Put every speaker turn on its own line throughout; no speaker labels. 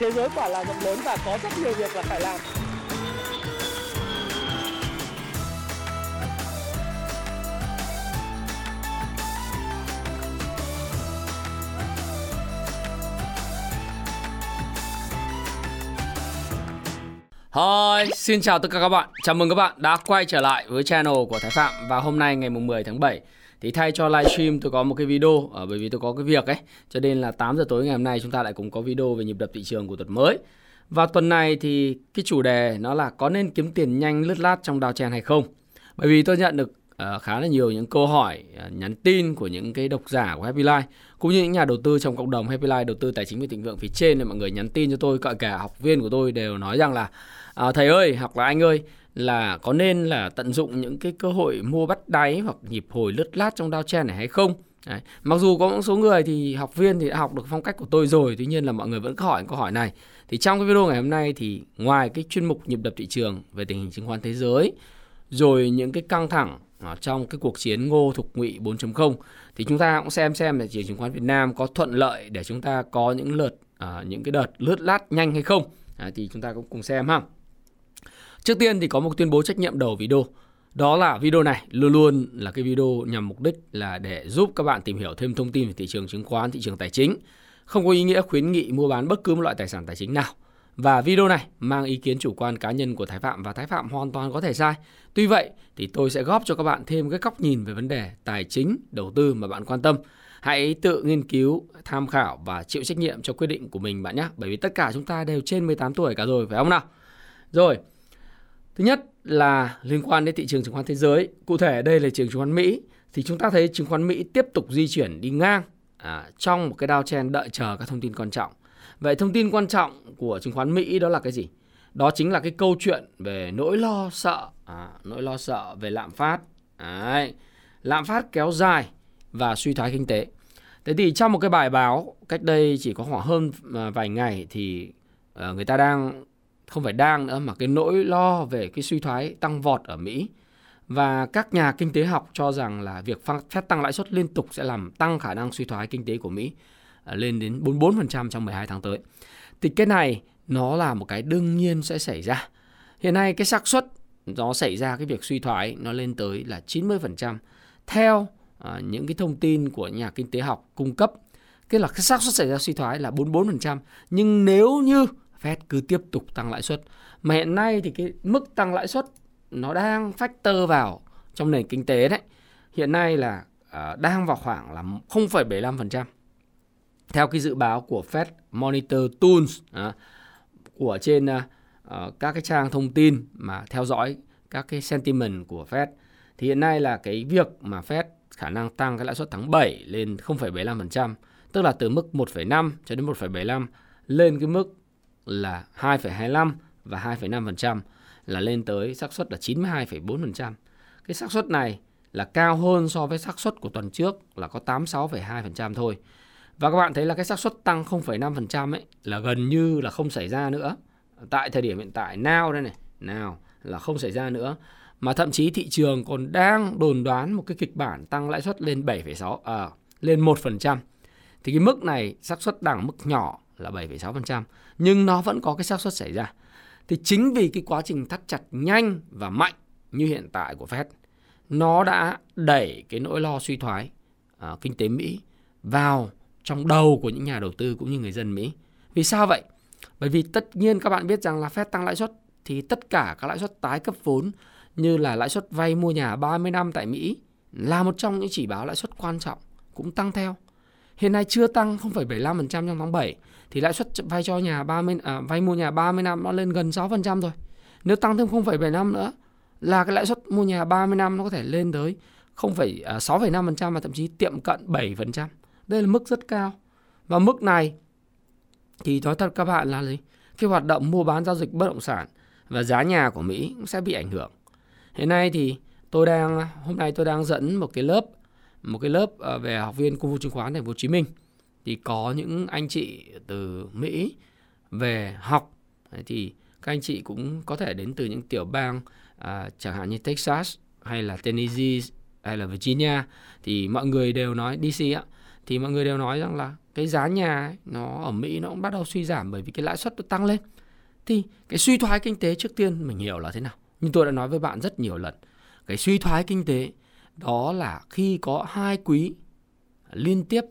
thế giới quả là rộng lớn và có rất nhiều việc là phải làm
Hi, xin chào tất cả các bạn. Chào mừng các bạn đã quay trở lại với channel của Thái Phạm và hôm nay ngày mùng 10 tháng 7 thì thay cho livestream tôi có một cái video ở bởi vì tôi có cái việc ấy cho nên là 8 giờ tối ngày hôm nay chúng ta lại cùng có video về nhịp đập thị trường của tuần mới. Và tuần này thì cái chủ đề nó là có nên kiếm tiền nhanh lướt lát trong đào chèn hay không? Bởi vì tôi nhận được uh, khá là nhiều những câu hỏi uh, nhắn tin của những cái độc giả của Happy Life cũng như những nhà đầu tư trong cộng đồng Happy Life đầu tư tài chính và thịnh vượng phía trên là mọi người nhắn tin cho tôi cả cả học viên của tôi đều nói rằng là à, thầy ơi hoặc là anh ơi là có nên là tận dụng những cái cơ hội mua bắt đáy hoặc nhịp hồi lướt lát trong downtrend này hay không? Đấy. Mặc dù có một số người thì học viên thì đã học được phong cách của tôi rồi Tuy nhiên là mọi người vẫn có hỏi câu hỏi này. Thì trong cái video ngày hôm nay thì ngoài cái chuyên mục nhịp đập thị trường về tình hình chứng khoán thế giới Rồi những cái căng thẳng ở trong cái cuộc chiến ngô thục ngụy 4.0 Thì chúng ta cũng xem xem là thị trường chứng khoán Việt Nam có thuận lợi để chúng ta có những lượt uh, những cái đợt lướt lát nhanh hay không. À, Thì chúng ta cũng cùng xem ha. Trước tiên thì có một tuyên bố trách nhiệm đầu video. Đó là video này luôn luôn là cái video nhằm mục đích là để giúp các bạn tìm hiểu thêm thông tin về thị trường chứng khoán, thị trường tài chính. Không có ý nghĩa khuyến nghị mua bán bất cứ một loại tài sản tài chính nào. Và video này mang ý kiến chủ quan cá nhân của Thái Phạm và Thái Phạm hoàn toàn có thể sai. Tuy vậy thì tôi sẽ góp cho các bạn thêm cái góc nhìn về vấn đề tài chính, đầu tư mà bạn quan tâm. Hãy tự nghiên cứu, tham khảo và chịu trách nhiệm cho quyết định của mình bạn nhé. Bởi vì tất cả chúng ta đều trên 18 tuổi cả rồi phải không nào? Rồi, Thứ nhất là liên quan đến thị trường chứng khoán thế giới. Cụ thể đây là thị trường chứng khoán Mỹ. Thì chúng ta thấy chứng khoán Mỹ tiếp tục di chuyển đi ngang à, trong một cái downtrend đợi chờ các thông tin quan trọng. Vậy thông tin quan trọng của chứng khoán Mỹ đó là cái gì? Đó chính là cái câu chuyện về nỗi lo sợ, à, nỗi lo sợ về lạm phát, Đấy. lạm phát kéo dài và suy thoái kinh tế. Thế thì trong một cái bài báo cách đây chỉ có khoảng hơn à, vài ngày thì à, người ta đang không phải đang nữa mà cái nỗi lo về cái suy thoái tăng vọt ở Mỹ và các nhà kinh tế học cho rằng là việc phép tăng lãi suất liên tục sẽ làm tăng khả năng suy thoái kinh tế của Mỹ à, lên đến 44% trong 12 tháng tới. Thì cái này nó là một cái đương nhiên sẽ xảy ra. Hiện nay cái xác suất nó xảy ra cái việc suy thoái nó lên tới là 90% theo à, những cái thông tin của nhà kinh tế học cung cấp. Cái là cái xác suất xảy ra suy thoái là 44%, nhưng nếu như Fed cứ tiếp tục tăng lãi suất. Mà hiện nay thì cái mức tăng lãi suất nó đang factor vào trong nền kinh tế đấy. Hiện nay là uh, đang vào khoảng là 0,75%. Theo cái dự báo của Fed Monitor Tools uh, của trên uh, các cái trang thông tin mà theo dõi các cái sentiment của Fed thì hiện nay là cái việc mà Fed khả năng tăng cái lãi suất tháng 7 lên 0,75%, tức là từ mức 1,5 cho đến 1,75 lên cái mức là 2,25 và 2,5% là lên tới xác suất là 92,4%. Cái xác suất này là cao hơn so với xác suất của tuần trước là có 86,2% thôi. Và các bạn thấy là cái xác suất tăng 0,5% ấy là gần như là không xảy ra nữa. Tại thời điểm hiện tại nào đây này, nào là không xảy ra nữa. Mà thậm chí thị trường còn đang đồn đoán một cái kịch bản tăng lãi suất lên 7,6 à, lên 1%. Thì cái mức này xác suất đẳng mức nhỏ là 7,6%, nhưng nó vẫn có cái xác suất xảy ra. Thì chính vì cái quá trình thắt chặt nhanh và mạnh như hiện tại của Fed, nó đã đẩy cái nỗi lo suy thoái uh, kinh tế Mỹ vào trong đầu của những nhà đầu tư cũng như người dân Mỹ. Vì sao vậy? Bởi vì tất nhiên các bạn biết rằng là Fed tăng lãi suất thì tất cả các lãi suất tái cấp vốn như là lãi suất vay mua nhà 30 năm tại Mỹ là một trong những chỉ báo lãi suất quan trọng cũng tăng theo. Hiện nay chưa tăng 0,75% trong tháng 7 thì lãi suất vay cho nhà 30 à, vay mua nhà 30 năm nó lên gần 6% rồi. Nếu tăng thêm 0,75 nữa là cái lãi suất mua nhà 30 năm nó có thể lên tới 0,6,5% à, và thậm chí tiệm cận 7%. Đây là mức rất cao. Và mức này thì nói thật các bạn là gì? Cái hoạt động mua bán giao dịch bất động sản và giá nhà của Mỹ cũng sẽ bị ảnh hưởng. Hiện nay thì tôi đang hôm nay tôi đang dẫn một cái lớp một cái lớp ờ, về học viên công vụ chứng khoán thành phố Hồ Chí Minh thì có những anh chị từ Mỹ về học thì các anh chị cũng có thể đến từ những tiểu bang à, chẳng hạn như Texas hay là Tennessee hay là Virginia thì mọi người đều nói DC ạ thì mọi người đều nói rằng là cái giá nhà ấy, nó ở Mỹ nó cũng bắt đầu suy giảm bởi vì cái lãi suất nó tăng lên. Thì cái suy thoái kinh tế trước tiên mình hiểu là thế nào? Nhưng tôi đã nói với bạn rất nhiều lần. Cái suy thoái kinh tế đó là khi có hai quý liên tiếp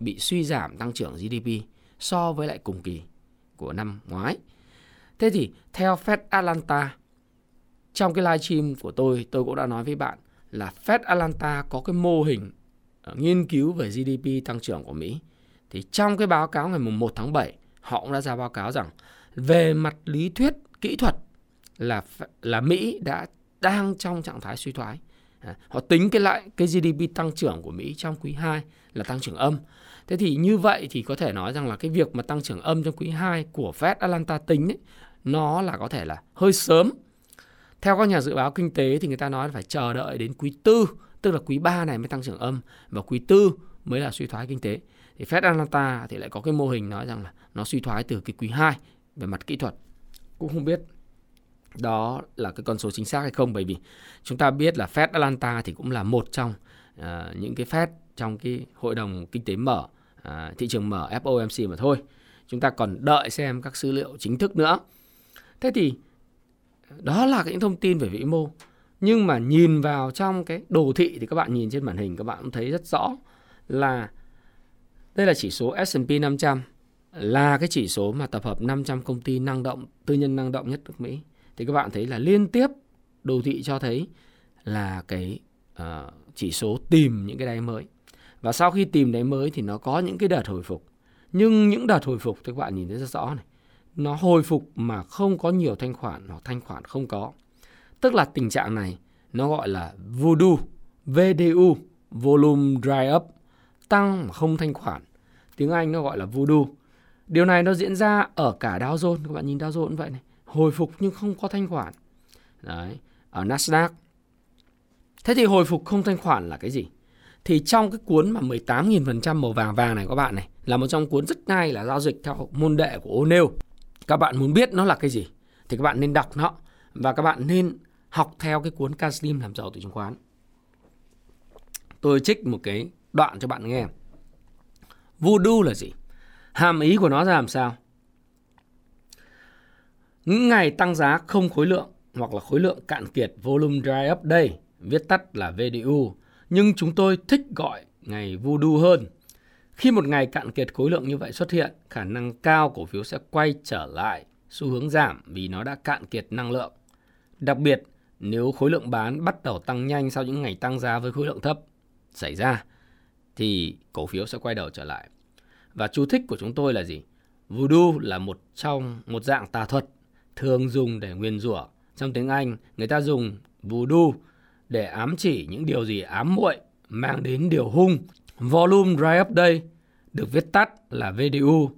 bị suy giảm tăng trưởng GDP so với lại cùng kỳ của năm ngoái. Thế thì theo Fed Atlanta, trong cái livestream của tôi tôi cũng đã nói với bạn là Fed Atlanta có cái mô hình ờ, nghiên cứu về GDP tăng trưởng của Mỹ. Thì trong cái báo cáo ngày mùng 1 tháng 7 họ cũng đã ra báo cáo rằng về mặt lý thuyết, kỹ thuật là là Mỹ đã đang trong trạng thái suy thoái. Họ tính cái lại cái GDP tăng trưởng của Mỹ trong quý 2 là tăng trưởng âm. Thế thì như vậy thì có thể nói rằng là cái việc mà tăng trưởng âm trong quý 2 của Fed Atlanta tính ấy, nó là có thể là hơi sớm. Theo các nhà dự báo kinh tế thì người ta nói là phải chờ đợi đến quý 4, tức là quý 3 này mới tăng trưởng âm và quý 4 mới là suy thoái kinh tế. Thì Fed Atlanta thì lại có cái mô hình nói rằng là nó suy thoái từ cái quý 2 về mặt kỹ thuật. Cũng không biết đó là cái con số chính xác hay không? Bởi vì chúng ta biết là Fed Atlanta thì cũng là một trong uh, những cái Fed trong cái hội đồng kinh tế mở uh, thị trường mở FOMC mà thôi. Chúng ta còn đợi xem các dữ liệu chính thức nữa. Thế thì đó là những thông tin về vĩ mô. Nhưng mà nhìn vào trong cái đồ thị thì các bạn nhìn trên màn hình các bạn cũng thấy rất rõ là đây là chỉ số S&P 500 là cái chỉ số mà tập hợp 500 công ty năng động tư nhân năng động nhất nước Mỹ thì các bạn thấy là liên tiếp đồ thị cho thấy là cái uh, chỉ số tìm những cái đáy mới. Và sau khi tìm đáy mới thì nó có những cái đợt hồi phục. Nhưng những đợt hồi phục thì các bạn nhìn thấy rất rõ này. Nó hồi phục mà không có nhiều thanh khoản hoặc thanh khoản không có. Tức là tình trạng này nó gọi là voodoo VDU volume dry up tăng mà không thanh khoản. Tiếng Anh nó gọi là voodoo. Điều này nó diễn ra ở cả Dow Jones. Các bạn nhìn Dow Jones vậy này hồi phục nhưng không có thanh khoản. Đấy, ở Nasdaq. Thế thì hồi phục không thanh khoản là cái gì? Thì trong cái cuốn mà 18.000% màu vàng vàng này các bạn này là một trong cuốn rất hay là giao dịch theo môn đệ của O'Neill. Các bạn muốn biết nó là cái gì thì các bạn nên đọc nó và các bạn nên học theo cái cuốn Caslim làm giàu từ chứng khoán. Tôi trích một cái đoạn cho bạn nghe. Voodoo là gì? Hàm ý của nó ra làm sao? Những ngày tăng giá không khối lượng hoặc là khối lượng cạn kiệt volume dry up day, viết tắt là VDU, nhưng chúng tôi thích gọi ngày voodoo hơn. Khi một ngày cạn kiệt khối lượng như vậy xuất hiện, khả năng cao cổ phiếu sẽ quay trở lại xu hướng giảm vì nó đã cạn kiệt năng lượng. Đặc biệt, nếu khối lượng bán bắt đầu tăng nhanh sau những ngày tăng giá với khối lượng thấp xảy ra, thì cổ phiếu sẽ quay đầu trở lại. Và chú thích của chúng tôi là gì? Voodoo là một trong một dạng tà thuật thường dùng để nguyền rủa. Trong tiếng Anh, người ta dùng voodoo để ám chỉ những điều gì ám muội, mang đến điều hung. Volume Dry Up Day được viết tắt là VDU,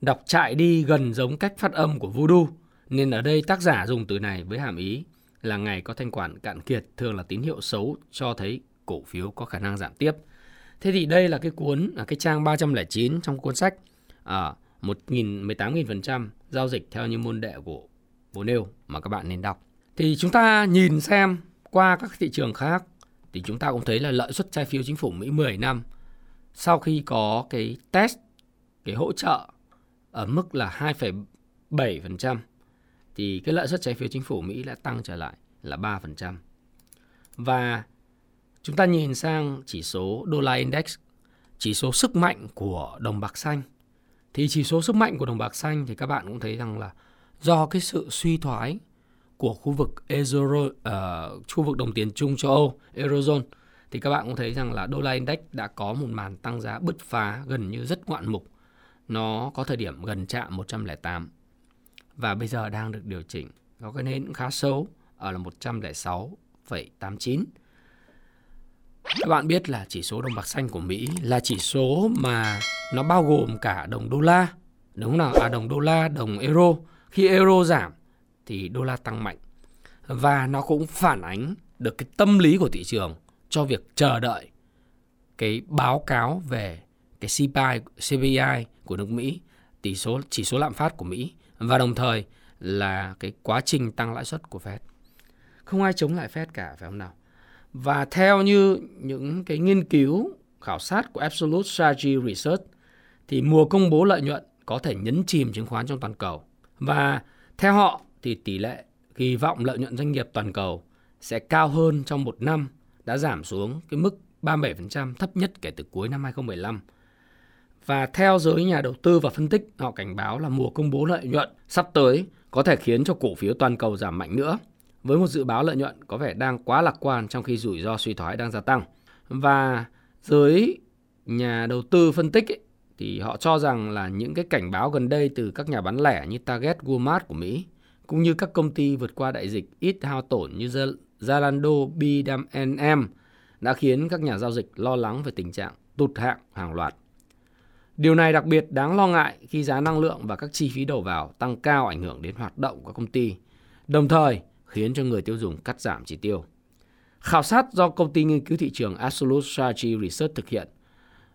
đọc chạy đi gần giống cách phát âm của voodoo, nên ở đây tác giả dùng từ này với hàm ý là ngày có thanh khoản cạn kiệt thường là tín hiệu xấu cho thấy cổ phiếu có khả năng giảm tiếp. Thế thì đây là cái cuốn, à, cái trang 309 trong cuốn sách ở à, 18.000% giao dịch theo như môn đệ của bố nêu mà các bạn nên đọc. Thì chúng ta nhìn xem qua các thị trường khác thì chúng ta cũng thấy là lợi suất trái phiếu chính phủ Mỹ 10 năm sau khi có cái test cái hỗ trợ ở mức là 2,7% thì cái lợi suất trái phiếu chính phủ Mỹ đã tăng trở lại là 3%. Và chúng ta nhìn sang chỉ số đô la index, chỉ số sức mạnh của đồng bạc xanh. Thì chỉ số sức mạnh của đồng bạc xanh thì các bạn cũng thấy rằng là do cái sự suy thoái của khu vực Euro, uh, à, khu vực đồng tiền chung châu Âu, Eurozone thì các bạn cũng thấy rằng là đô la index đã có một màn tăng giá bứt phá gần như rất ngoạn mục. Nó có thời điểm gần chạm 108 và bây giờ đang được điều chỉnh. Có cái nến khá xấu ở là 106,89. Các bạn biết là chỉ số đồng bạc xanh của Mỹ là chỉ số mà nó bao gồm cả đồng đô la, đúng không nào? À đồng đô la, đồng euro khi euro giảm thì đô la tăng mạnh và nó cũng phản ánh được cái tâm lý của thị trường cho việc chờ đợi cái báo cáo về cái CPI, CPI của nước Mỹ, tỷ số chỉ số lạm phát của Mỹ và đồng thời là cái quá trình tăng lãi suất của Fed. Không ai chống lại Fed cả phải không nào? Và theo như những cái nghiên cứu khảo sát của Absolute Strategy Research thì mùa công bố lợi nhuận có thể nhấn chìm chứng khoán trong toàn cầu. Và theo họ thì tỷ lệ kỳ vọng lợi nhuận doanh nghiệp toàn cầu sẽ cao hơn trong một năm đã giảm xuống cái mức 37% thấp nhất kể từ cuối năm 2015. Và theo giới nhà đầu tư và phân tích, họ cảnh báo là mùa công bố lợi nhuận sắp tới có thể khiến cho cổ phiếu toàn cầu giảm mạnh nữa, với một dự báo lợi nhuận có vẻ đang quá lạc quan trong khi rủi ro suy thoái đang gia tăng. Và giới nhà đầu tư phân tích ấy, thì họ cho rằng là những cái cảnh báo gần đây từ các nhà bán lẻ như Target, Walmart của Mỹ cũng như các công ty vượt qua đại dịch ít hao tổn như Zalando, B&M đã khiến các nhà giao dịch lo lắng về tình trạng tụt hạng hàng loạt. Điều này đặc biệt đáng lo ngại khi giá năng lượng và các chi phí đầu vào tăng cao ảnh hưởng đến hoạt động của công ty, đồng thời khiến cho người tiêu dùng cắt giảm chi tiêu. Khảo sát do công ty nghiên cứu thị trường Absolute Strategy Research thực hiện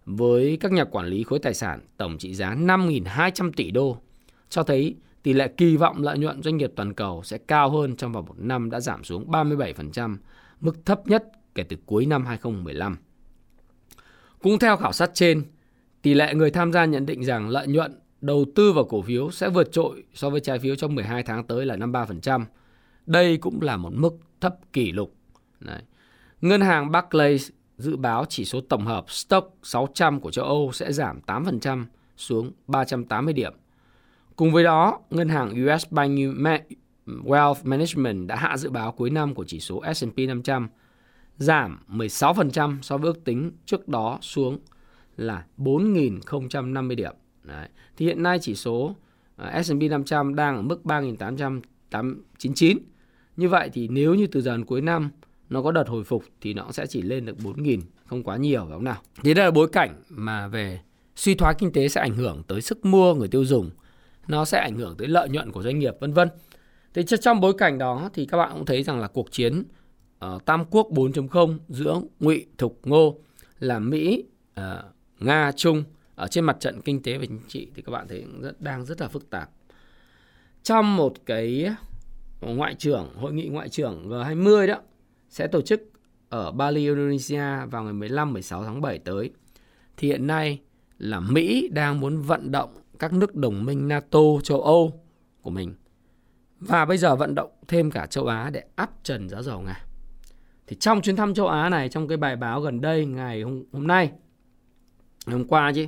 với các nhà quản lý khối tài sản tổng trị giá 5.200 tỷ đô cho thấy tỷ lệ kỳ vọng lợi nhuận doanh nghiệp toàn cầu sẽ cao hơn trong vòng một năm đã giảm xuống 37%, mức thấp nhất kể từ cuối năm 2015. Cũng theo khảo sát trên, tỷ lệ người tham gia nhận định rằng lợi nhuận đầu tư vào cổ phiếu sẽ vượt trội so với trái phiếu trong 12 tháng tới là 53%. Đây cũng là một mức thấp kỷ lục. Đấy. Ngân hàng Barclays dự báo chỉ số tổng hợp Stock 600 của châu Âu sẽ giảm 8% xuống 380 điểm. Cùng với đó, ngân hàng US Bank Wealth Management đã hạ dự báo cuối năm của chỉ số S&P 500 giảm 16% so với ước tính trước đó xuống là 4.050 điểm. Đấy. Thì hiện nay chỉ số ờ, S&P 500 đang ở mức 3.899. Như vậy thì nếu như từ dần cuối năm nó có đợt hồi phục thì nó sẽ chỉ lên được 4.000, không quá nhiều phải không nào? Thế đây là bối cảnh mà về suy thoái kinh tế sẽ ảnh hưởng tới sức mua người tiêu dùng, nó sẽ ảnh hưởng tới lợi nhuận của doanh nghiệp vân vân. Thế trong bối cảnh đó thì các bạn cũng thấy rằng là cuộc chiến uh, Tam Quốc 4.0 giữa Ngụy, Thục, Ngô là Mỹ, uh, Nga, Trung ở trên mặt trận kinh tế và chính trị thì các bạn thấy rất, đang rất là phức tạp. Trong một cái ngoại trưởng, hội nghị ngoại trưởng G20 đó sẽ tổ chức ở Bali, Indonesia vào ngày 15-16 tháng 7 tới. Thì hiện nay là Mỹ đang muốn vận động các nước đồng minh NATO, châu Âu của mình và bây giờ vận động thêm cả châu Á để áp trần giá dầu Nga. Thì trong chuyến thăm châu Á này, trong cái bài báo gần đây ngày hôm, hôm nay, hôm qua chứ,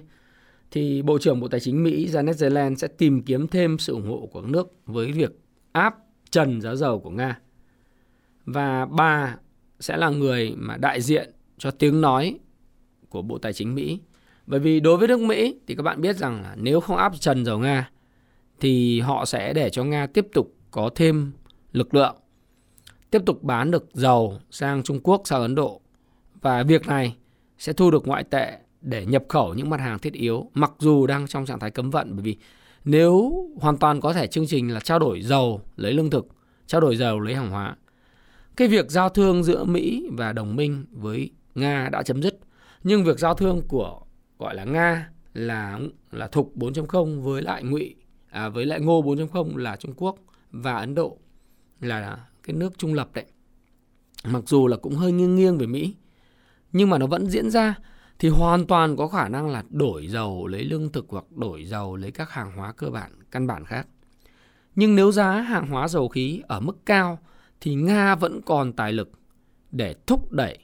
thì Bộ trưởng Bộ Tài chính Mỹ Janet Yellen sẽ tìm kiếm thêm sự ủng hộ của các nước với việc áp trần giá dầu của Nga. Và bà sẽ là người mà đại diện cho tiếng nói của Bộ Tài chính Mỹ. Bởi vì đối với nước Mỹ thì các bạn biết rằng là nếu không áp trần dầu Nga thì họ sẽ để cho Nga tiếp tục có thêm lực lượng tiếp tục bán được dầu sang Trung Quốc, sang Ấn Độ. Và việc này sẽ thu được ngoại tệ để nhập khẩu những mặt hàng thiết yếu mặc dù đang trong trạng thái cấm vận bởi vì nếu hoàn toàn có thể chương trình là trao đổi dầu lấy lương thực, trao đổi dầu lấy hàng hóa. Cái việc giao thương giữa Mỹ và đồng minh với Nga đã chấm dứt, nhưng việc giao thương của gọi là Nga là là thục 4.0 với lại ngụy à, với lại ngô 4.0 là Trung Quốc và Ấn Độ là cái nước trung lập đấy. Mặc dù là cũng hơi nghiêng nghiêng về Mỹ, nhưng mà nó vẫn diễn ra thì hoàn toàn có khả năng là đổi dầu lấy lương thực hoặc đổi dầu lấy các hàng hóa cơ bản căn bản khác. Nhưng nếu giá hàng hóa dầu khí ở mức cao thì Nga vẫn còn tài lực để thúc đẩy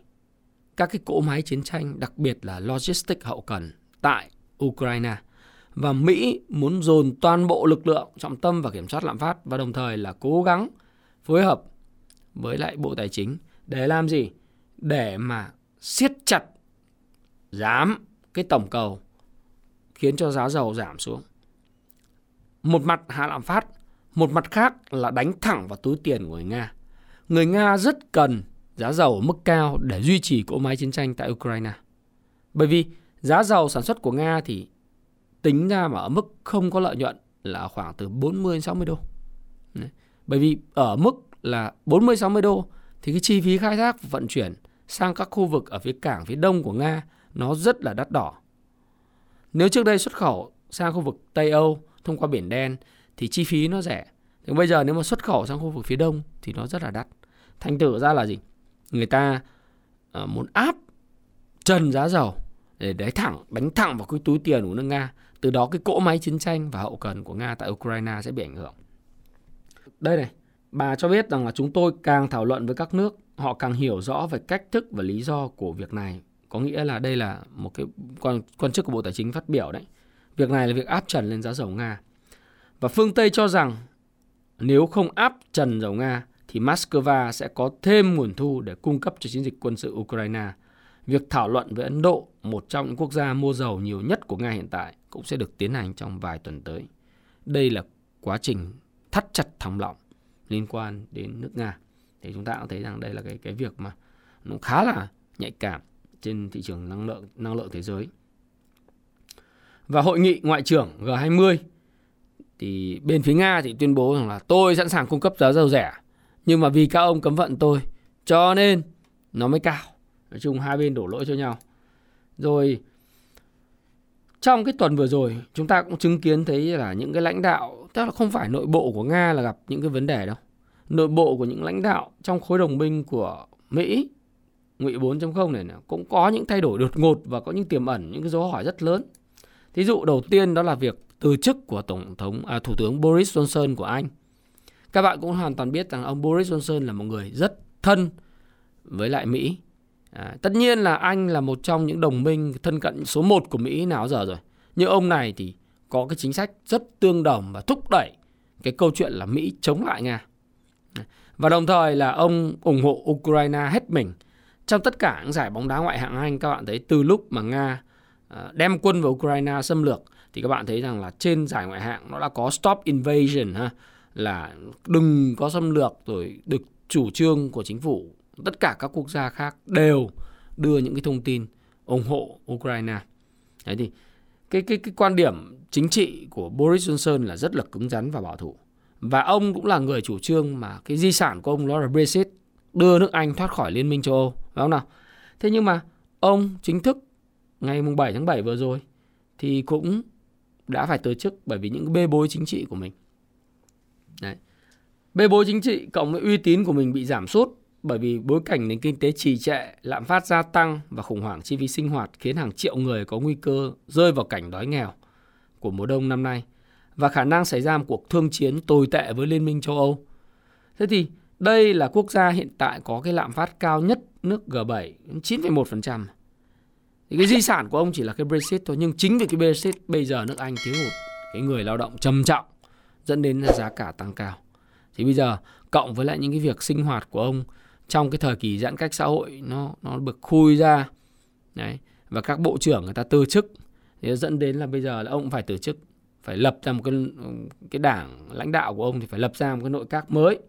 các cái cỗ máy chiến tranh, đặc biệt là logistics hậu cần tại Ukraine. Và Mỹ muốn dồn toàn bộ lực lượng trọng tâm và kiểm soát lạm phát và đồng thời là cố gắng phối hợp với lại Bộ Tài chính để làm gì? Để mà siết chặt giảm cái tổng cầu khiến cho giá dầu giảm xuống. Một mặt hạ lạm phát, một mặt khác là đánh thẳng vào túi tiền của người Nga. Người Nga rất cần giá dầu ở mức cao để duy trì cỗ máy chiến tranh tại Ukraine. Bởi vì giá dầu sản xuất của Nga thì tính ra mà ở mức không có lợi nhuận là khoảng từ 40 đến 60 đô. Bởi vì ở mức là 40 60 đô thì cái chi phí khai thác và vận chuyển sang các khu vực ở phía cảng phía đông của Nga nó rất là đắt đỏ. Nếu trước đây xuất khẩu sang khu vực Tây Âu thông qua biển đen thì chi phí nó rẻ. Nhưng bây giờ nếu mà xuất khẩu sang khu vực phía đông thì nó rất là đắt. Thành thử ra là gì? Người ta uh, muốn áp trần giá dầu để đánh thẳng đánh thẳng vào cái túi tiền của nước Nga. Từ đó cái cỗ máy chiến tranh và hậu cần của Nga tại Ukraine sẽ bị ảnh hưởng. Đây này, bà cho biết rằng là chúng tôi càng thảo luận với các nước, họ càng hiểu rõ về cách thức và lý do của việc này. Có nghĩa là đây là một cái quan, quan chức của Bộ Tài chính phát biểu đấy. Việc này là việc áp trần lên giá dầu Nga. Và phương Tây cho rằng nếu không áp trần dầu Nga thì Moscow sẽ có thêm nguồn thu để cung cấp cho chiến dịch quân sự Ukraine. Việc thảo luận với Ấn Độ, một trong những quốc gia mua dầu nhiều nhất của Nga hiện tại, cũng sẽ được tiến hành trong vài tuần tới. Đây là quá trình thắt chặt thòng lọng liên quan đến nước Nga. Thì chúng ta cũng thấy rằng đây là cái cái việc mà nó khá là nhạy cảm trên thị trường năng lượng năng lượng thế giới. Và hội nghị ngoại trưởng G20 thì bên phía Nga thì tuyên bố rằng là tôi sẵn sàng cung cấp giá dầu rẻ nhưng mà vì các ông cấm vận tôi cho nên nó mới cao nói chung hai bên đổ lỗi cho nhau. Rồi trong cái tuần vừa rồi chúng ta cũng chứng kiến thấy là những cái lãnh đạo tức là không phải nội bộ của nga là gặp những cái vấn đề đâu. Nội bộ của những lãnh đạo trong khối đồng minh của mỹ ngụy 4.0 này cũng có những thay đổi đột ngột và có những tiềm ẩn những cái dấu hỏi rất lớn. Thí dụ đầu tiên đó là việc từ chức của tổng thống à, thủ tướng boris johnson của anh các bạn cũng hoàn toàn biết rằng ông boris johnson là một người rất thân với lại mỹ À, tất nhiên là Anh là một trong những đồng minh thân cận số 1 của Mỹ nào giờ rồi. Nhưng ông này thì có cái chính sách rất tương đồng và thúc đẩy cái câu chuyện là Mỹ chống lại Nga. Và đồng thời là ông ủng hộ Ukraine hết mình. Trong tất cả những giải bóng đá ngoại hạng Anh các bạn thấy từ lúc mà Nga à, đem quân vào Ukraine xâm lược thì các bạn thấy rằng là trên giải ngoại hạng nó đã có stop invasion ha là đừng có xâm lược rồi được chủ trương của chính phủ tất cả các quốc gia khác đều đưa những cái thông tin ủng hộ Ukraine. Đấy thì cái cái cái quan điểm chính trị của Boris Johnson là rất là cứng rắn và bảo thủ. Và ông cũng là người chủ trương mà cái di sản của ông đó là Brexit đưa nước Anh thoát khỏi Liên minh châu Âu, phải không nào? Thế nhưng mà ông chính thức ngày mùng 7 tháng 7 vừa rồi thì cũng đã phải từ chức bởi vì những bê bối chính trị của mình. Đấy. Bê bối chính trị cộng với uy tín của mình bị giảm sút bởi vì bối cảnh nền kinh tế trì trệ, lạm phát gia tăng và khủng hoảng chi phí sinh hoạt khiến hàng triệu người có nguy cơ rơi vào cảnh đói nghèo của mùa đông năm nay và khả năng xảy ra một cuộc thương chiến tồi tệ với Liên minh châu Âu. Thế thì đây là quốc gia hiện tại có cái lạm phát cao nhất nước G7, 9,1%. Thì cái di sản của ông chỉ là cái Brexit thôi, nhưng chính vì cái Brexit bây giờ nước Anh thiếu hụt cái người lao động trầm trọng dẫn đến là giá cả tăng cao. Thì bây giờ cộng với lại những cái việc sinh hoạt của ông trong cái thời kỳ giãn cách xã hội nó nó bực khui ra đấy và các bộ trưởng người ta từ chức thì dẫn đến là bây giờ là ông phải từ chức phải lập ra một cái cái đảng lãnh đạo của ông thì phải lập ra một cái nội các mới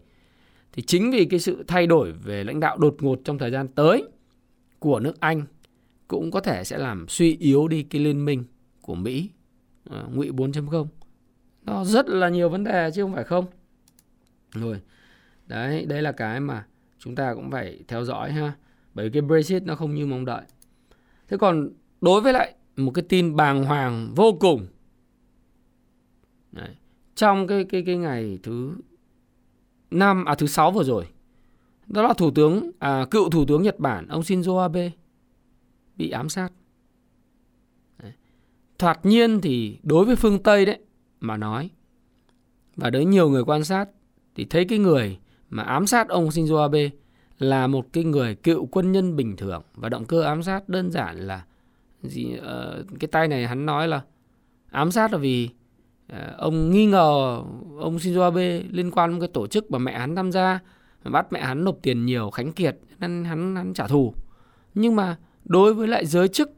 thì chính vì cái sự thay đổi về lãnh đạo đột ngột trong thời gian tới của nước Anh cũng có thể sẽ làm suy yếu đi cái liên minh của Mỹ à, ngụy 4.0 nó rất là nhiều vấn đề chứ không phải không rồi đấy đây là cái mà chúng ta cũng phải theo dõi ha bởi vì cái Brexit nó không như mong đợi thế còn đối với lại một cái tin bàng hoàng vô cùng Đấy. trong cái cái cái ngày thứ năm à thứ sáu vừa rồi đó là thủ tướng à, cựu thủ tướng Nhật Bản ông Shinzo Abe bị ám sát đấy. thoạt nhiên thì đối với phương Tây đấy mà nói. Và đối nhiều người quan sát thì thấy cái người mà ám sát ông Shinzo Abe là một cái người cựu quân nhân bình thường. Và động cơ ám sát đơn giản là gì uh, cái tay này hắn nói là ám sát là vì uh, ông nghi ngờ ông Shinzo Abe liên quan đến cái tổ chức mà mẹ hắn tham gia bắt mẹ hắn nộp tiền nhiều khánh kiệt nên hắn hắn trả thù. Nhưng mà đối với lại giới chức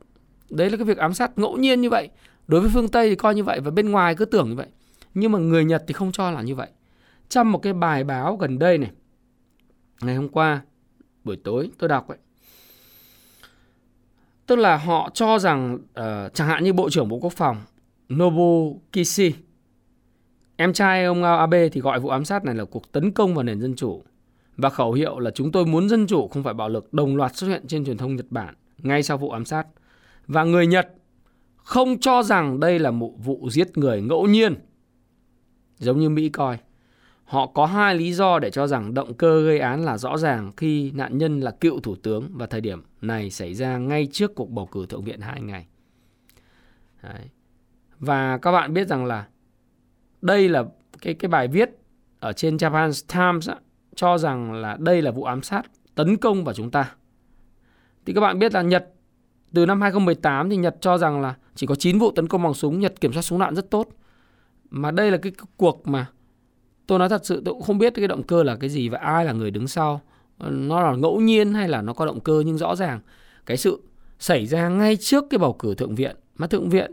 đấy là cái việc ám sát ngẫu nhiên như vậy đối với phương Tây thì coi như vậy và bên ngoài cứ tưởng như vậy. Nhưng mà người Nhật thì không cho là như vậy. Trong một cái bài báo gần đây này ngày hôm qua buổi tối tôi đọc ấy. Tức là họ cho rằng uh, chẳng hạn như bộ trưởng bộ quốc phòng Nobu Kishi em trai ông Abe thì gọi vụ ám sát này là cuộc tấn công vào nền dân chủ. Và khẩu hiệu là chúng tôi muốn dân chủ không phải bạo lực đồng loạt xuất hiện trên truyền thông Nhật Bản ngay sau vụ ám sát. Và người Nhật không cho rằng đây là một vụ giết người ngẫu nhiên giống như Mỹ coi họ có hai lý do để cho rằng động cơ gây án là rõ ràng khi nạn nhân là cựu thủ tướng và thời điểm này xảy ra ngay trước cuộc bầu cử thượng viện hai ngày. Đấy. Và các bạn biết rằng là đây là cái cái bài viết ở trên Japan Times á, cho rằng là đây là vụ ám sát tấn công vào chúng ta. Thì các bạn biết là Nhật từ năm 2018 thì Nhật cho rằng là chỉ có 9 vụ tấn công bằng súng, Nhật kiểm soát súng đạn rất tốt. Mà đây là cái cuộc mà tôi nói thật sự tôi cũng không biết cái động cơ là cái gì và ai là người đứng sau. Ờ, nó là ngẫu nhiên hay là nó có động cơ nhưng rõ ràng cái sự xảy ra ngay trước cái bầu cử thượng viện mà thượng viện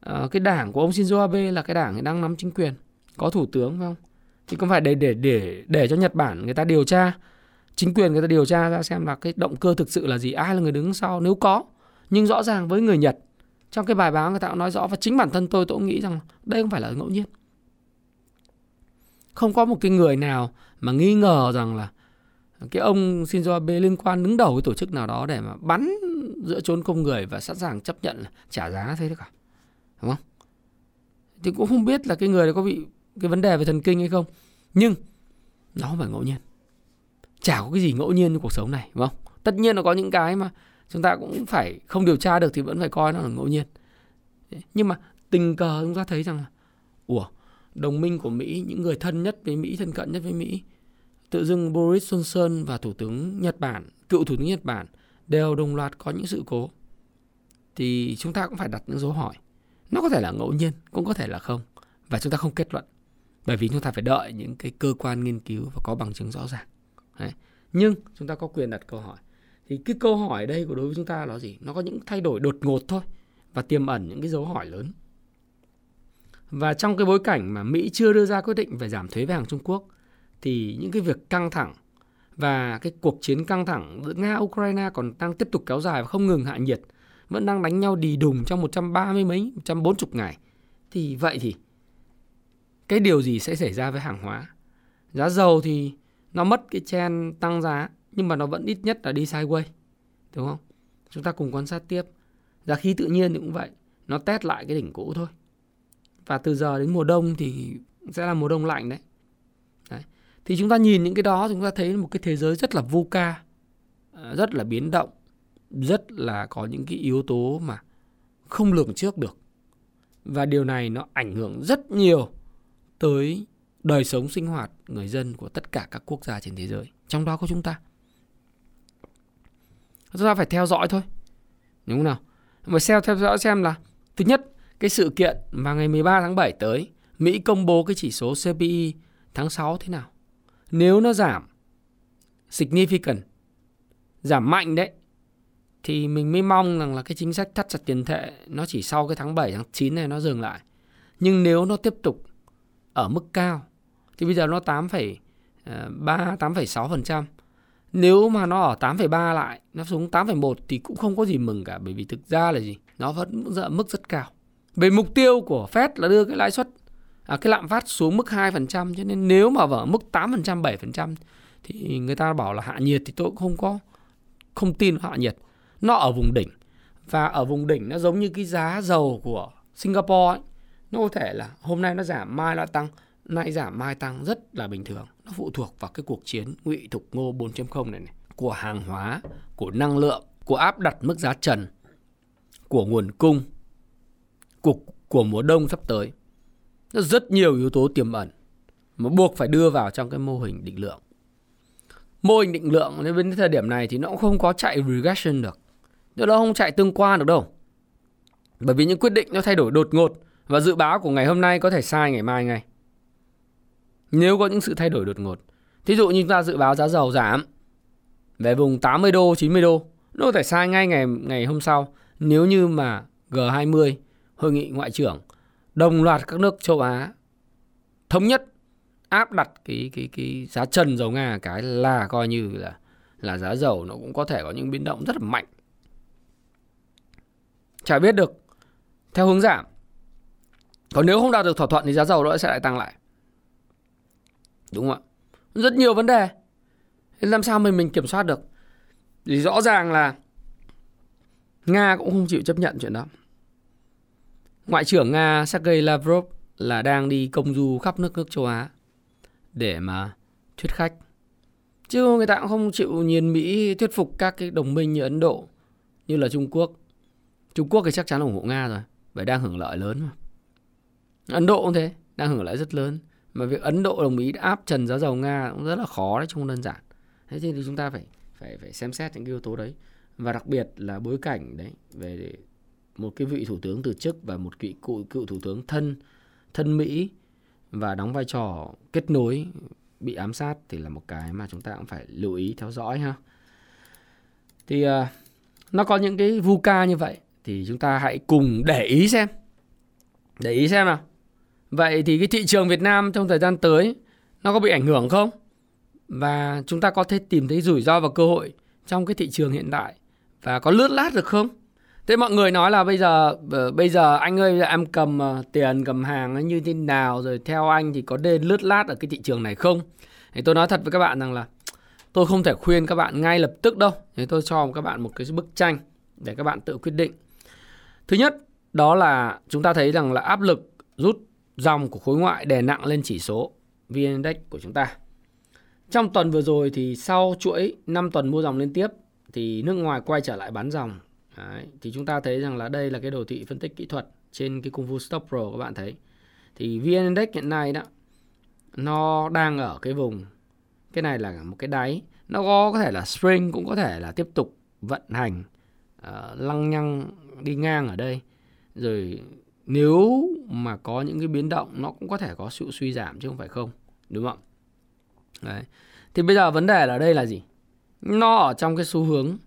ờ, cái đảng của ông Shinzo Abe là cái đảng đang nắm chính quyền có thủ tướng phải không thì không phải để để để để cho Nhật Bản người ta điều tra chính quyền người ta điều tra ra xem là cái động cơ thực sự là gì ai là người đứng sau nếu có nhưng rõ ràng với người Nhật trong cái bài báo người ta cũng nói rõ, và chính bản thân tôi tôi cũng nghĩ rằng đây không phải là ngẫu nhiên. Không có một cái người nào mà nghi ngờ rằng là cái ông Shinzo Abe liên quan đứng đầu cái tổ chức nào đó để mà bắn giữa chốn công người và sẵn sàng chấp nhận là trả giá thế cả. Đúng không? Thì cũng không biết là cái người này có bị cái vấn đề về thần kinh hay không, nhưng nó không phải ngẫu nhiên. Chả có cái gì ngẫu nhiên trong cuộc sống này, đúng không? Tất nhiên nó có những cái mà chúng ta cũng phải không điều tra được thì vẫn phải coi nó là ngẫu nhiên. Nhưng mà tình cờ chúng ta thấy rằng là, ủa, đồng minh của Mỹ, những người thân nhất với Mỹ, thân cận nhất với Mỹ, tự dưng Boris Johnson và thủ tướng Nhật Bản, cựu thủ tướng Nhật Bản đều đồng loạt có những sự cố. Thì chúng ta cũng phải đặt những dấu hỏi. Nó có thể là ngẫu nhiên, cũng có thể là không. Và chúng ta không kết luận, bởi vì chúng ta phải đợi những cái cơ quan nghiên cứu và có bằng chứng rõ ràng. Đấy. nhưng chúng ta có quyền đặt câu hỏi thì cái câu hỏi đây của đối với chúng ta là gì? Nó có những thay đổi đột ngột thôi và tiềm ẩn những cái dấu hỏi lớn. Và trong cái bối cảnh mà Mỹ chưa đưa ra quyết định về giảm thuế với hàng Trung Quốc, thì những cái việc căng thẳng và cái cuộc chiến căng thẳng giữa Nga, Ukraine còn đang tiếp tục kéo dài và không ngừng hạ nhiệt, vẫn đang đánh nhau đì đùng trong 130 mấy 140 ngày. Thì vậy thì cái điều gì sẽ xảy ra với hàng hóa? Giá dầu thì nó mất cái chen tăng giá nhưng mà nó vẫn ít nhất là đi sideways, đúng không? Chúng ta cùng quan sát tiếp. Giá khí tự nhiên thì cũng vậy, nó test lại cái đỉnh cũ thôi. Và từ giờ đến mùa đông thì sẽ là mùa đông lạnh đấy. đấy. Thì chúng ta nhìn những cái đó, chúng ta thấy một cái thế giới rất là vô ca à, rất là biến động, rất là có những cái yếu tố mà không lường trước được. Và điều này nó ảnh hưởng rất nhiều tới đời sống sinh hoạt người dân của tất cả các quốc gia trên thế giới. Trong đó có chúng ta chúng ta phải theo dõi thôi đúng không nào mà xem theo dõi xem là thứ nhất cái sự kiện vào ngày 13 tháng 7 tới Mỹ công bố cái chỉ số CPI tháng 6 thế nào nếu nó giảm significant giảm mạnh đấy thì mình mới mong rằng là cái chính sách thắt chặt tiền tệ nó chỉ sau cái tháng 7 tháng 9 này nó dừng lại. Nhưng nếu nó tiếp tục ở mức cao thì bây giờ nó 8,3 8,6%. Nếu mà nó ở 8,3 lại, nó xuống 8,1 thì cũng không có gì mừng cả bởi vì thực ra là gì? Nó vẫn ở mức rất cao. Về mục tiêu của Fed là đưa cái lãi suất à, cái lạm phát xuống mức 2% cho nên nếu mà ở mức 8%, 7% thì người ta bảo là hạ nhiệt thì tôi cũng không có không tin hạ nhiệt nó ở vùng đỉnh và ở vùng đỉnh nó giống như cái giá dầu của Singapore ấy. nó có thể là hôm nay nó giảm mai nó tăng nay giảm mai tăng rất là bình thường nó phụ thuộc vào cái cuộc chiến ngụy thục ngô 4.0 này, này của hàng hóa của năng lượng của áp đặt mức giá trần của nguồn cung của, của mùa đông sắp tới nó rất nhiều yếu tố tiềm ẩn mà buộc phải đưa vào trong cái mô hình định lượng mô hình định lượng đến thời điểm này thì nó cũng không có chạy regression được nó đó không chạy tương quan được đâu. Bởi vì những quyết định nó thay đổi đột ngột và dự báo của ngày hôm nay có thể sai ngày mai ngay. Nếu có những sự thay đổi đột ngột. Thí dụ như chúng ta dự báo giá dầu giảm về vùng 80 đô, 90 đô. Nó có thể sai ngay ngày ngày hôm sau nếu như mà G20 hội nghị ngoại trưởng đồng loạt các nước châu Á thống nhất áp đặt cái cái cái giá trần dầu Nga cái là coi như là là giá dầu nó cũng có thể có những biến động rất là mạnh chả biết được theo hướng giảm. Còn nếu không đạt được thỏa thuận thì giá dầu nó sẽ lại tăng lại. Đúng không ạ? Rất nhiều vấn đề. Làm sao mình mình kiểm soát được? Thì rõ ràng là Nga cũng không chịu chấp nhận chuyện đó. Ngoại trưởng Nga Sergei Lavrov là đang đi công du khắp nước nước châu Á để mà thuyết khách. Chứ người ta cũng không chịu nhìn Mỹ thuyết phục các cái đồng minh như Ấn Độ, như là Trung Quốc. Trung Quốc thì chắc chắn ủng hộ Nga rồi, bởi đang hưởng lợi lớn mà. Ấn Độ cũng thế, đang hưởng lợi rất lớn. Mà việc Ấn Độ đồng ý áp trần giá dầu Nga cũng rất là khó đấy, không đơn giản. Thế thì chúng ta phải phải phải xem xét những cái yếu tố đấy và đặc biệt là bối cảnh đấy về một cái vị thủ tướng từ chức và một vị cựu cựu thủ tướng thân thân Mỹ và đóng vai trò kết nối bị ám sát thì là một cái mà chúng ta cũng phải lưu ý theo dõi ha. Thì uh, nó có những cái VUCA như vậy thì chúng ta hãy cùng để ý xem. Để ý xem nào. Vậy thì cái thị trường Việt Nam trong thời gian tới, nó có bị ảnh hưởng không? Và chúng ta có thể tìm thấy rủi ro và cơ hội trong cái thị trường hiện tại và có lướt lát được không? Thế mọi người nói là bây giờ ờ, bây giờ anh ơi, em cầm ờ, tiền, cầm hàng như thế nào, rồi theo anh thì có nên lướt lát ở cái thị trường này không? Thì tôi nói thật với các bạn rằng là tôi không thể khuyên các bạn ngay lập tức đâu. Thì tôi cho các bạn một cái bức tranh để các bạn tự quyết định. Thứ nhất, đó là chúng ta thấy rằng là áp lực rút dòng của khối ngoại đè nặng lên chỉ số VN Index của chúng ta. Trong tuần vừa rồi thì sau chuỗi 5 tuần mua dòng liên tiếp thì nước ngoài quay trở lại bán dòng Đấy, thì chúng ta thấy rằng là đây là cái đồ thị phân tích kỹ thuật trên cái cung Fu Stop Pro các bạn thấy. Thì VN Index hiện nay đó nó đang ở cái vùng cái này là một cái đáy nó có có thể là spring cũng có thể là tiếp tục vận hành uh, lăng nhăng đi ngang ở đây rồi nếu mà có những cái biến động, nó cũng có thể có sự suy giảm chứ không phải không, đúng không Đấy. thì bây giờ vấn đề là đây là gì? Nó ở trong cái xu hướng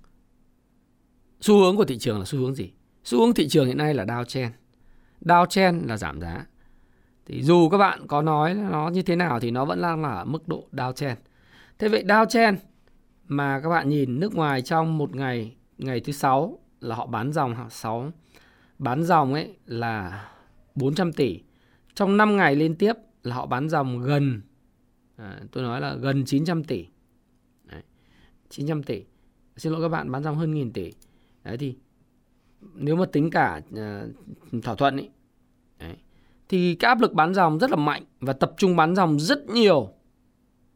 xu hướng của thị trường là xu hướng gì? Xu hướng thị trường hiện nay là downtrend chen là giảm giá. Thì dù các bạn có nói nó như thế nào thì nó vẫn đang là ở mức độ downtrend thế vậy downtrend mà các bạn nhìn nước ngoài trong một ngày ngày thứ sáu là họ bán dòng 6 bán dòng ấy là 400 tỷ. Trong 5 ngày liên tiếp là họ bán dòng gần à, tôi nói là gần 900 tỷ. Đấy, 900 tỷ. Xin lỗi các bạn bán dòng hơn nghìn tỷ. Đấy thì nếu mà tính cả uh, thỏa thuận ấy đấy, thì cái áp lực bán dòng rất là mạnh và tập trung bán dòng rất nhiều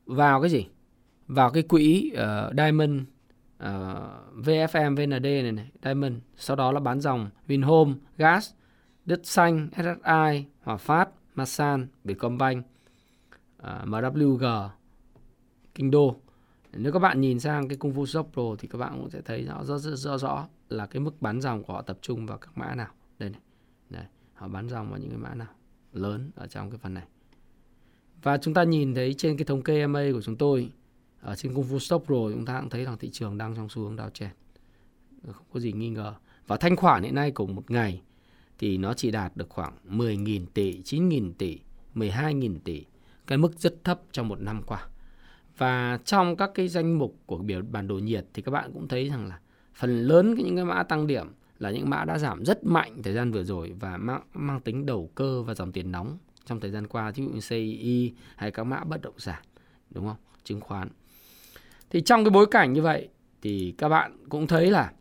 vào cái gì? Vào cái quỹ uh, Diamond Ờ, uh, VFM VND này này Diamond sau đó là bán dòng Vinhome Gas Đất Xanh SSI Hòa Phát Masan Vietcombank ờ, uh, MWG Kinh Đô nếu các bạn nhìn sang cái Kung Fu Shop Pro thì các bạn cũng sẽ thấy rõ rất, rất, rõ rõ là cái mức bán dòng của họ tập trung vào các mã nào. Đây này. Đây, họ bán dòng vào những cái mã nào lớn ở trong cái phần này. Và chúng ta nhìn thấy trên cái thống kê MA của chúng tôi ở trên công Fu Stock Pro chúng ta cũng thấy rằng thị trường đang trong xu hướng đào chèn ờ, Không có gì nghi ngờ. Và thanh khoản hiện nay cùng một ngày thì nó chỉ đạt được khoảng 10.000 tỷ, 9.000 tỷ, 12.000 tỷ. Cái mức rất thấp trong một năm qua. Và trong các cái danh mục của biểu bản đồ nhiệt thì các bạn cũng thấy rằng là phần lớn những cái mã tăng điểm là những mã đã giảm rất mạnh thời gian vừa rồi và mang, mang tính đầu cơ và dòng tiền nóng trong thời gian qua ví dụ như CI hay các mã bất động sản đúng không chứng khoán thì trong cái bối cảnh như vậy thì các bạn cũng thấy là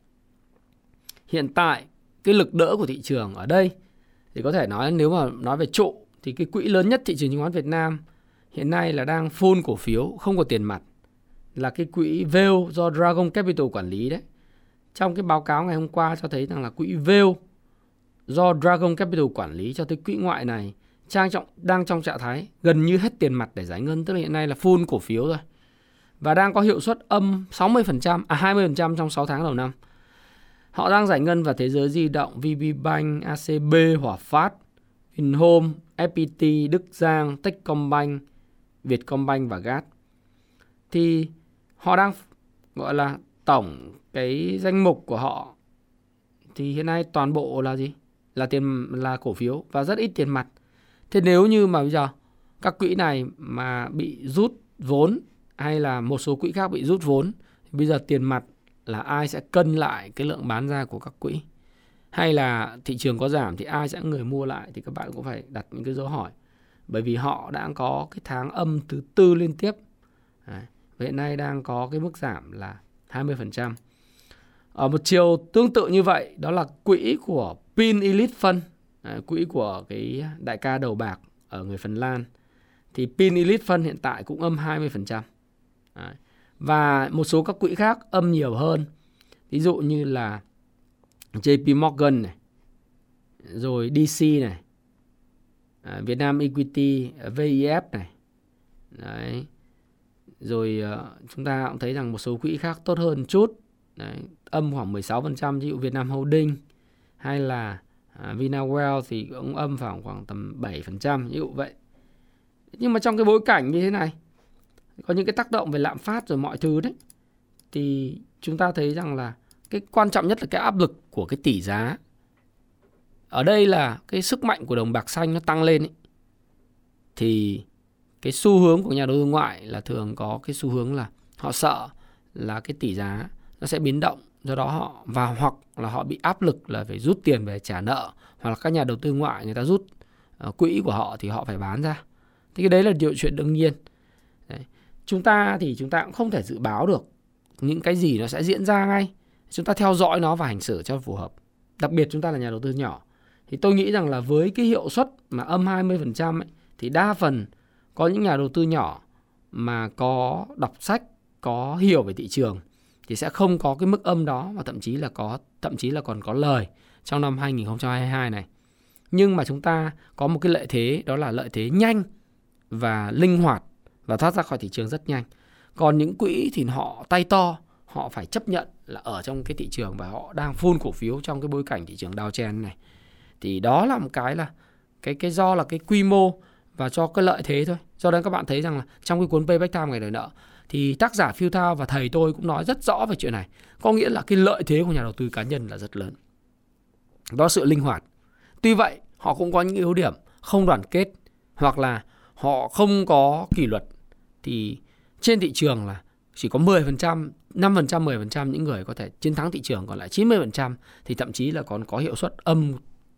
hiện tại cái lực đỡ của thị trường ở đây, thì có thể nói nếu mà nói về trụ, thì cái quỹ lớn nhất thị trường chứng khoán Việt Nam hiện nay là đang full cổ phiếu, không có tiền mặt, là cái quỹ Vale do Dragon Capital quản lý đấy. Trong cái báo cáo ngày hôm qua cho thấy rằng là quỹ Vale do Dragon Capital quản lý cho tới quỹ ngoại này, trang trọng, đang trong trạng thái gần như hết tiền mặt để giải ngân, tức là hiện nay là full cổ phiếu rồi và đang có hiệu suất âm 60% à 20% trong 6 tháng đầu năm. Họ đang giải ngân vào thế giới di động, VB Bank, ACB, Hòa Phát, Vinhome, FPT, Đức Giang, Techcombank, Vietcombank và GAT. Thì họ đang gọi là tổng cái danh mục của họ thì hiện nay toàn bộ là gì? Là tiền là cổ phiếu và rất ít tiền mặt. Thế nếu như mà bây giờ các quỹ này mà bị rút vốn hay là một số quỹ khác bị rút vốn thì bây giờ tiền mặt là ai sẽ cân lại cái lượng bán ra của các quỹ hay là thị trường có giảm thì ai sẽ người mua lại thì các bạn cũng phải đặt những cái dấu hỏi bởi vì họ đã có cái tháng âm thứ tư liên tiếp Đấy. và hiện nay đang có cái mức giảm là 20%. Ở một chiều tương tự như vậy đó là quỹ của Pin Elite Fund, quỹ của cái đại ca đầu bạc ở người Phần Lan thì Pin Elite Fund hiện tại cũng âm 20%. Đấy. Và một số các quỹ khác âm nhiều hơn. Ví dụ như là JP Morgan này, rồi DC này, à, Việt Nam Equity, à, VIF này. Đấy. Rồi à, chúng ta cũng thấy rằng một số quỹ khác tốt hơn chút. Đấy, âm khoảng 16% ví dụ Việt Nam Holding hay là à, Vinawell thì cũng âm khoảng khoảng tầm 7% ví dụ vậy. Nhưng mà trong cái bối cảnh như thế này có những cái tác động về lạm phát rồi mọi thứ đấy thì chúng ta thấy rằng là cái quan trọng nhất là cái áp lực của cái tỷ giá ở đây là cái sức mạnh của đồng bạc xanh nó tăng lên ấy. thì cái xu hướng của nhà đầu tư ngoại là thường có cái xu hướng là họ sợ là cái tỷ giá nó sẽ biến động, do đó họ, và hoặc là họ bị áp lực là phải rút tiền về trả nợ, hoặc là các nhà đầu tư ngoại người ta rút ờ, quỹ của họ thì họ phải bán ra thì cái đấy là điều chuyện đương nhiên chúng ta thì chúng ta cũng không thể dự báo được những cái gì nó sẽ diễn ra ngay. Chúng ta theo dõi nó và hành xử cho phù hợp. Đặc biệt chúng ta là nhà đầu tư nhỏ. Thì tôi nghĩ rằng là với cái hiệu suất mà âm 20% ấy, thì đa phần có những nhà đầu tư nhỏ mà có đọc sách, có hiểu về thị trường thì sẽ không có cái mức âm đó và thậm chí là có thậm chí là còn có lời trong năm 2022 này. Nhưng mà chúng ta có một cái lợi thế đó là lợi thế nhanh và linh hoạt và thoát ra khỏi thị trường rất nhanh. Còn những quỹ thì họ tay to, họ phải chấp nhận là ở trong cái thị trường và họ đang phun cổ phiếu trong cái bối cảnh thị trường downtrend này. Thì đó là một cái là cái cái do là cái quy mô và cho cái lợi thế thôi. Do đó các bạn thấy rằng là trong cái cuốn Payback Time ngày đời nợ thì tác giả Phil Thao và thầy tôi cũng nói rất rõ về chuyện này. Có nghĩa là cái lợi thế của nhà đầu tư cá nhân là rất lớn. Đó sự linh hoạt. Tuy vậy, họ cũng có những yếu điểm không đoàn kết hoặc là họ không có kỷ luật thì trên thị trường là chỉ có 10%, 5%, 10% những người có thể chiến thắng thị trường còn lại 90% thì thậm chí là còn có hiệu suất âm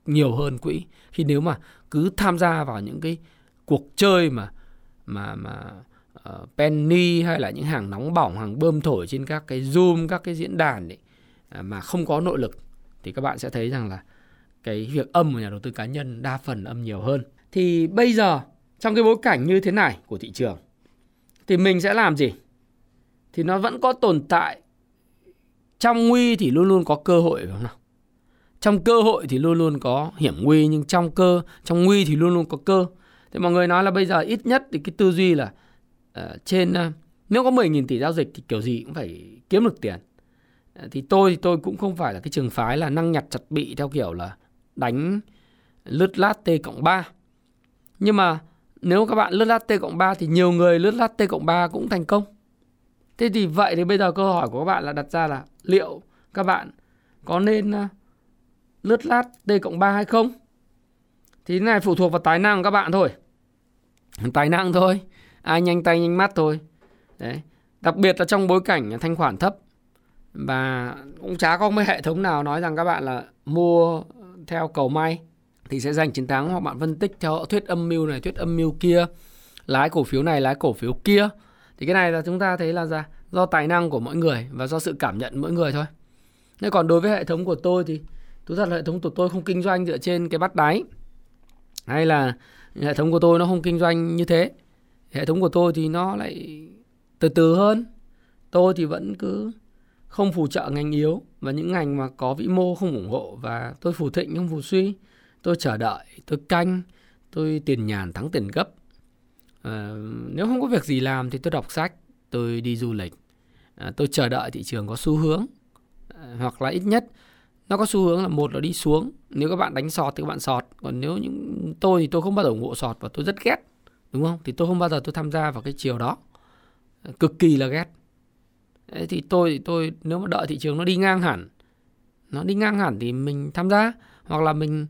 nhiều hơn quỹ. Khi nếu mà cứ tham gia vào những cái cuộc chơi mà mà mà uh, penny hay là những hàng nóng bỏng hàng bơm thổi trên các cái zoom các cái diễn đàn ấy, uh, mà không có nội lực thì các bạn sẽ thấy rằng là cái việc âm của nhà đầu tư cá nhân đa phần âm nhiều hơn. Thì bây giờ trong cái bối cảnh như thế này của thị trường thì mình sẽ làm gì? Thì nó vẫn có tồn tại. Trong nguy thì luôn luôn có cơ hội phải không nào? Trong cơ hội thì luôn luôn có hiểm nguy nhưng trong cơ trong nguy thì luôn luôn có cơ. Thế mọi người nói là bây giờ ít nhất thì cái tư duy là uh, trên uh, nếu có 10.000 tỷ giao dịch thì kiểu gì cũng phải kiếm được tiền. Uh, thì tôi thì tôi cũng không phải là cái trường phái là năng nhặt chặt bị theo kiểu là đánh lướt lát t cộng 3 nhưng mà nếu các bạn lướt lát t cộng 3 thì nhiều người lướt lát t cộng 3 cũng thành công thế thì vậy thì bây giờ câu hỏi của các bạn là đặt ra là liệu các bạn có nên à, lướt lát T cộng 3 hay không? Thì cái này phụ thuộc vào tài năng của các bạn thôi. Tài năng thôi. Ai nhanh tay nhanh mắt thôi. Đấy. Đặc biệt là trong bối cảnh thanh khoản thấp. Và cũng chả có mấy hệ thống nào nói rằng các bạn là mua theo cầu may thì sẽ giành chiến thắng hoặc bạn phân tích theo thuyết âm mưu này, thuyết âm mưu kia, lái cổ phiếu này, lái cổ phiếu kia. Thì cái này là chúng ta thấy là ra do tài năng của mỗi người và do sự cảm nhận mỗi người thôi. Thế còn đối với hệ thống của tôi thì Thú thật là hệ thống của tôi không kinh doanh dựa trên cái bắt đáy hay là hệ thống của tôi nó không kinh doanh như thế. Hệ thống của tôi thì nó lại từ từ hơn. Tôi thì vẫn cứ không phù trợ ngành yếu và những ngành mà có vĩ mô không ủng hộ và tôi phù thịnh không phù suy. Tôi chờ đợi, tôi canh, tôi tiền nhàn thắng tiền gấp. À, nếu không có việc gì làm thì tôi đọc sách, tôi đi du lịch, à, tôi chờ đợi thị trường có xu hướng. À, hoặc là ít nhất nó có xu hướng là một là đi xuống. Nếu các bạn đánh sọt thì các bạn sọt. Còn nếu những tôi thì tôi không bao giờ ủng hộ sọt và tôi rất ghét đúng không? Thì tôi không bao giờ tôi tham gia vào cái chiều đó. Cực kỳ là ghét. Đấy, thì tôi thì tôi nếu mà đợi thị trường nó đi ngang hẳn nó đi ngang hẳn thì mình tham gia. Hoặc là mình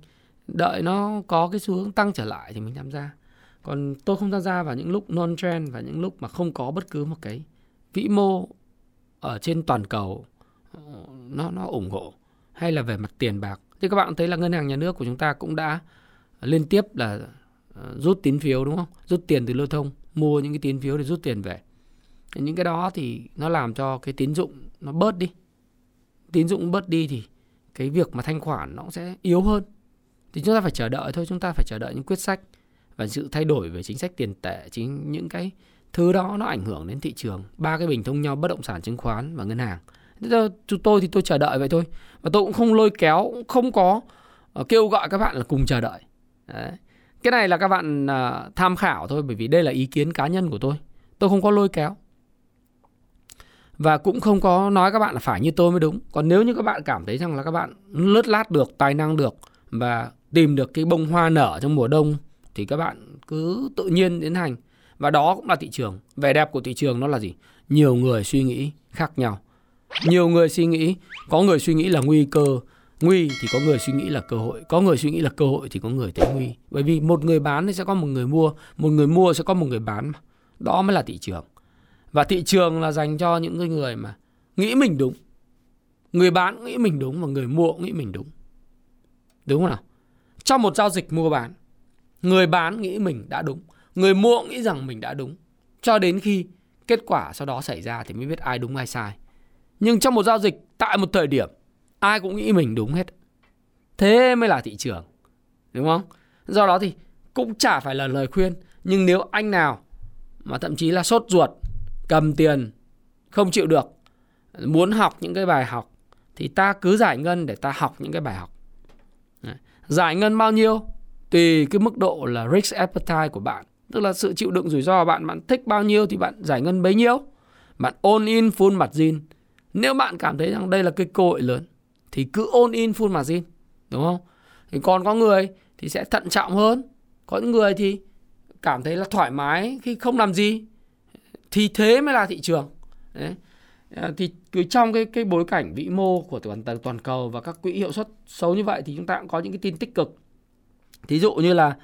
đợi nó có cái xu hướng tăng trở lại thì mình tham gia. Còn tôi không tham gia vào những lúc non trend và những lúc mà không có bất cứ một cái vĩ mô ở trên toàn cầu ờ, nó nó ủng hộ hay là về mặt tiền bạc. Thì các bạn thấy là ngân hàng nhà nước của chúng ta cũng đã liên tiếp là ờ, rút tín phiếu đúng không? Rút tiền từ lưu thông, mua những cái tín phiếu để rút tiền về. Những cái đó thì nó làm cho cái tín dụng nó bớt đi. Tín dụng bớt đi thì cái việc mà thanh khoản nó sẽ yếu hơn thì chúng ta phải chờ đợi thôi, chúng ta phải chờ đợi những quyết sách và sự thay đổi về chính sách tiền tệ, chính những cái thứ đó nó ảnh hưởng đến thị trường. Ba cái bình thông nhau, bất động sản, chứng khoán và ngân hàng. Chúng tôi thì tôi chờ đợi vậy thôi. Và tôi cũng không lôi kéo, cũng không có ờ, kêu gọi các bạn là cùng chờ đợi. Đấy. cái này là các bạn ờ, tham khảo thôi, bởi vì đây là ý kiến cá nhân của tôi. Tôi không có lôi kéo. Và cũng không có nói các bạn là phải như tôi mới đúng. Còn nếu như các bạn cảm thấy rằng là các bạn lướt lát được, tài năng được và tìm được cái bông hoa nở trong mùa đông thì các bạn cứ tự nhiên tiến hành. Và đó cũng là thị trường. Vẻ đẹp của thị trường nó là gì? Nhiều người suy nghĩ khác nhau. Nhiều người suy nghĩ, có người suy nghĩ là nguy cơ. Nguy thì có người suy nghĩ là cơ hội. Có người suy nghĩ là cơ hội thì có người thấy nguy. Bởi vì một người bán thì sẽ có một người mua. Một người mua sẽ có một người bán mà. Đó mới là thị trường. Và thị trường là dành cho những người mà nghĩ mình đúng. Người bán nghĩ mình đúng và người mua nghĩ mình đúng. Đúng không nào? Trong một giao dịch mua bán, người bán nghĩ mình đã đúng, người mua nghĩ rằng mình đã đúng. Cho đến khi kết quả sau đó xảy ra thì mới biết ai đúng, ai sai. Nhưng trong một giao dịch, tại một thời điểm, ai cũng nghĩ mình đúng hết. Thế mới là thị trường, đúng không? Do đó thì cũng chả phải là lời khuyên, nhưng nếu anh nào mà thậm chí là sốt ruột, cầm tiền, không chịu được, muốn học những cái bài học, thì ta cứ giải ngân để ta học những cái bài học giải ngân bao nhiêu? Tùy cái mức độ là risk appetite của bạn. Tức là sự chịu đựng rủi ro của bạn bạn thích bao nhiêu thì bạn giải ngân bấy nhiêu. Bạn all in full margin nếu bạn cảm thấy rằng đây là cái cơ hội lớn, thì cứ all in full margin đúng không? Thì còn có người thì sẽ thận trọng hơn. Có những người thì cảm thấy là thoải mái khi không làm gì, thì thế mới là thị trường. Đấy. Ờ, thì cứ trong cái cái bối cảnh vĩ mô của toàn toàn cầu và các quỹ hiệu suất xấu như vậy thì chúng ta cũng có những cái tin tích cực. Thí dụ như là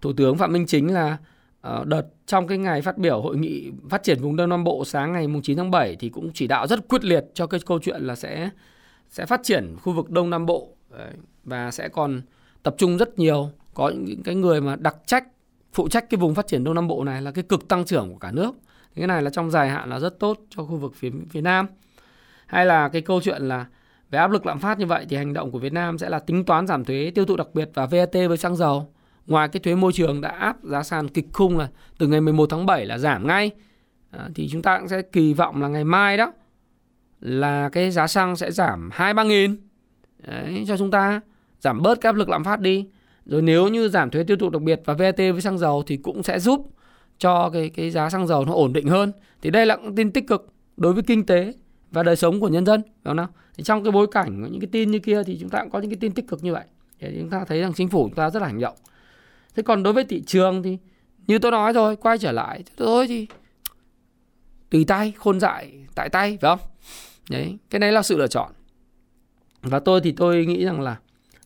thủ tướng phạm minh chính là ờ, đợt trong cái ngày phát biểu hội nghị phát triển vùng đông nam bộ sáng ngày 9 tháng 7 thì cũng chỉ đạo rất quyết liệt cho cái câu chuyện là sẽ sẽ phát triển khu vực đông nam bộ và sẽ còn tập trung rất nhiều. Có những cái người mà đặc trách, phụ trách cái vùng phát triển đông nam bộ này là cái cực tăng trưởng của cả nước cái này là trong dài hạn là rất tốt cho khu vực phía phía Nam. Hay là cái câu chuyện là về áp lực lạm phát như vậy thì hành động của Việt Nam sẽ là tính toán giảm thuế tiêu thụ đặc biệt và VAT với xăng dầu. Ngoài cái thuế môi trường đã áp giá sàn kịch khung là từ ngày 11 tháng 7 là giảm ngay. À, thì chúng ta cũng sẽ kỳ vọng là ngày mai đó là cái giá xăng sẽ giảm 2 3 nghìn. Đấy, cho chúng ta giảm bớt cái áp lực lạm phát đi. Rồi nếu như giảm thuế tiêu thụ đặc biệt và VAT với xăng dầu thì cũng sẽ giúp cho cái cái giá xăng dầu nó ổn định hơn. Thì đây là tin tích cực đối với kinh tế và đời sống của nhân dân phải không nào? Thì trong cái bối cảnh những cái tin như kia thì chúng ta cũng có những cái tin tích cực như vậy. Để chúng ta thấy rằng chính phủ chúng ta rất là hành động. Thế còn đối với thị trường thì như tôi nói rồi quay trở lại thôi thì tùy tay, khôn dại, tại tay, phải không? Đấy, cái đấy là sự lựa chọn. Và tôi thì tôi nghĩ rằng là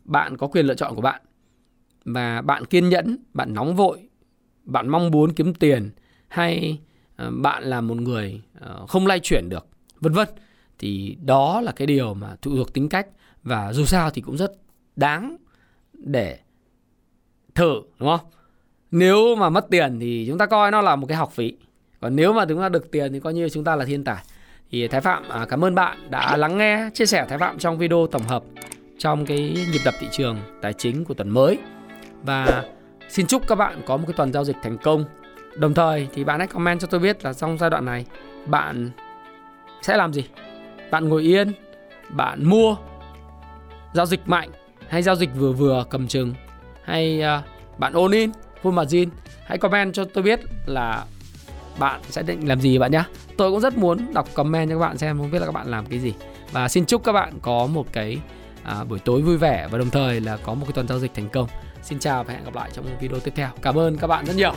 bạn có quyền lựa chọn của bạn. Và bạn kiên nhẫn, bạn nóng vội bạn mong muốn kiếm tiền hay ờ, bạn là một người ờ, không lay chuyển được, vân vân, thì đó là cái điều mà thụ thuộc tính cách. Và dù sao thì cũng rất đáng để thử, đúng không? Nếu mà mất tiền thì chúng ta coi nó là một cái học phí. Còn nếu mà chúng ta được tiền thì coi như chúng ta là thiên tài. Thì Thái Phạm à, cảm ơn bạn đã lắng nghe, chia sẻ Thái Phạm trong video tổng hợp trong cái nhịp đập thị trường tài chính của tuần mới. Và Xin chúc các bạn có một cái tuần giao dịch thành công. Đồng thời thì bạn hãy comment cho tôi biết là trong giai đoạn này bạn sẽ làm gì? Bạn ngồi yên, bạn mua giao dịch mạnh hay giao dịch vừa vừa cầm chừng? Hay uh, bạn ôn in full margin? Hãy comment cho tôi biết là bạn sẽ định làm gì bạn nhé tôi cũng rất muốn đọc comment cho các bạn xem không biết là các bạn làm cái gì. Và xin chúc các bạn có một cái à, buổi tối vui vẻ và đồng thời là có một cái tuần giao dịch thành công. Xin chào và hẹn gặp lại trong video tiếp theo. Cảm ơn các bạn rất nhiều.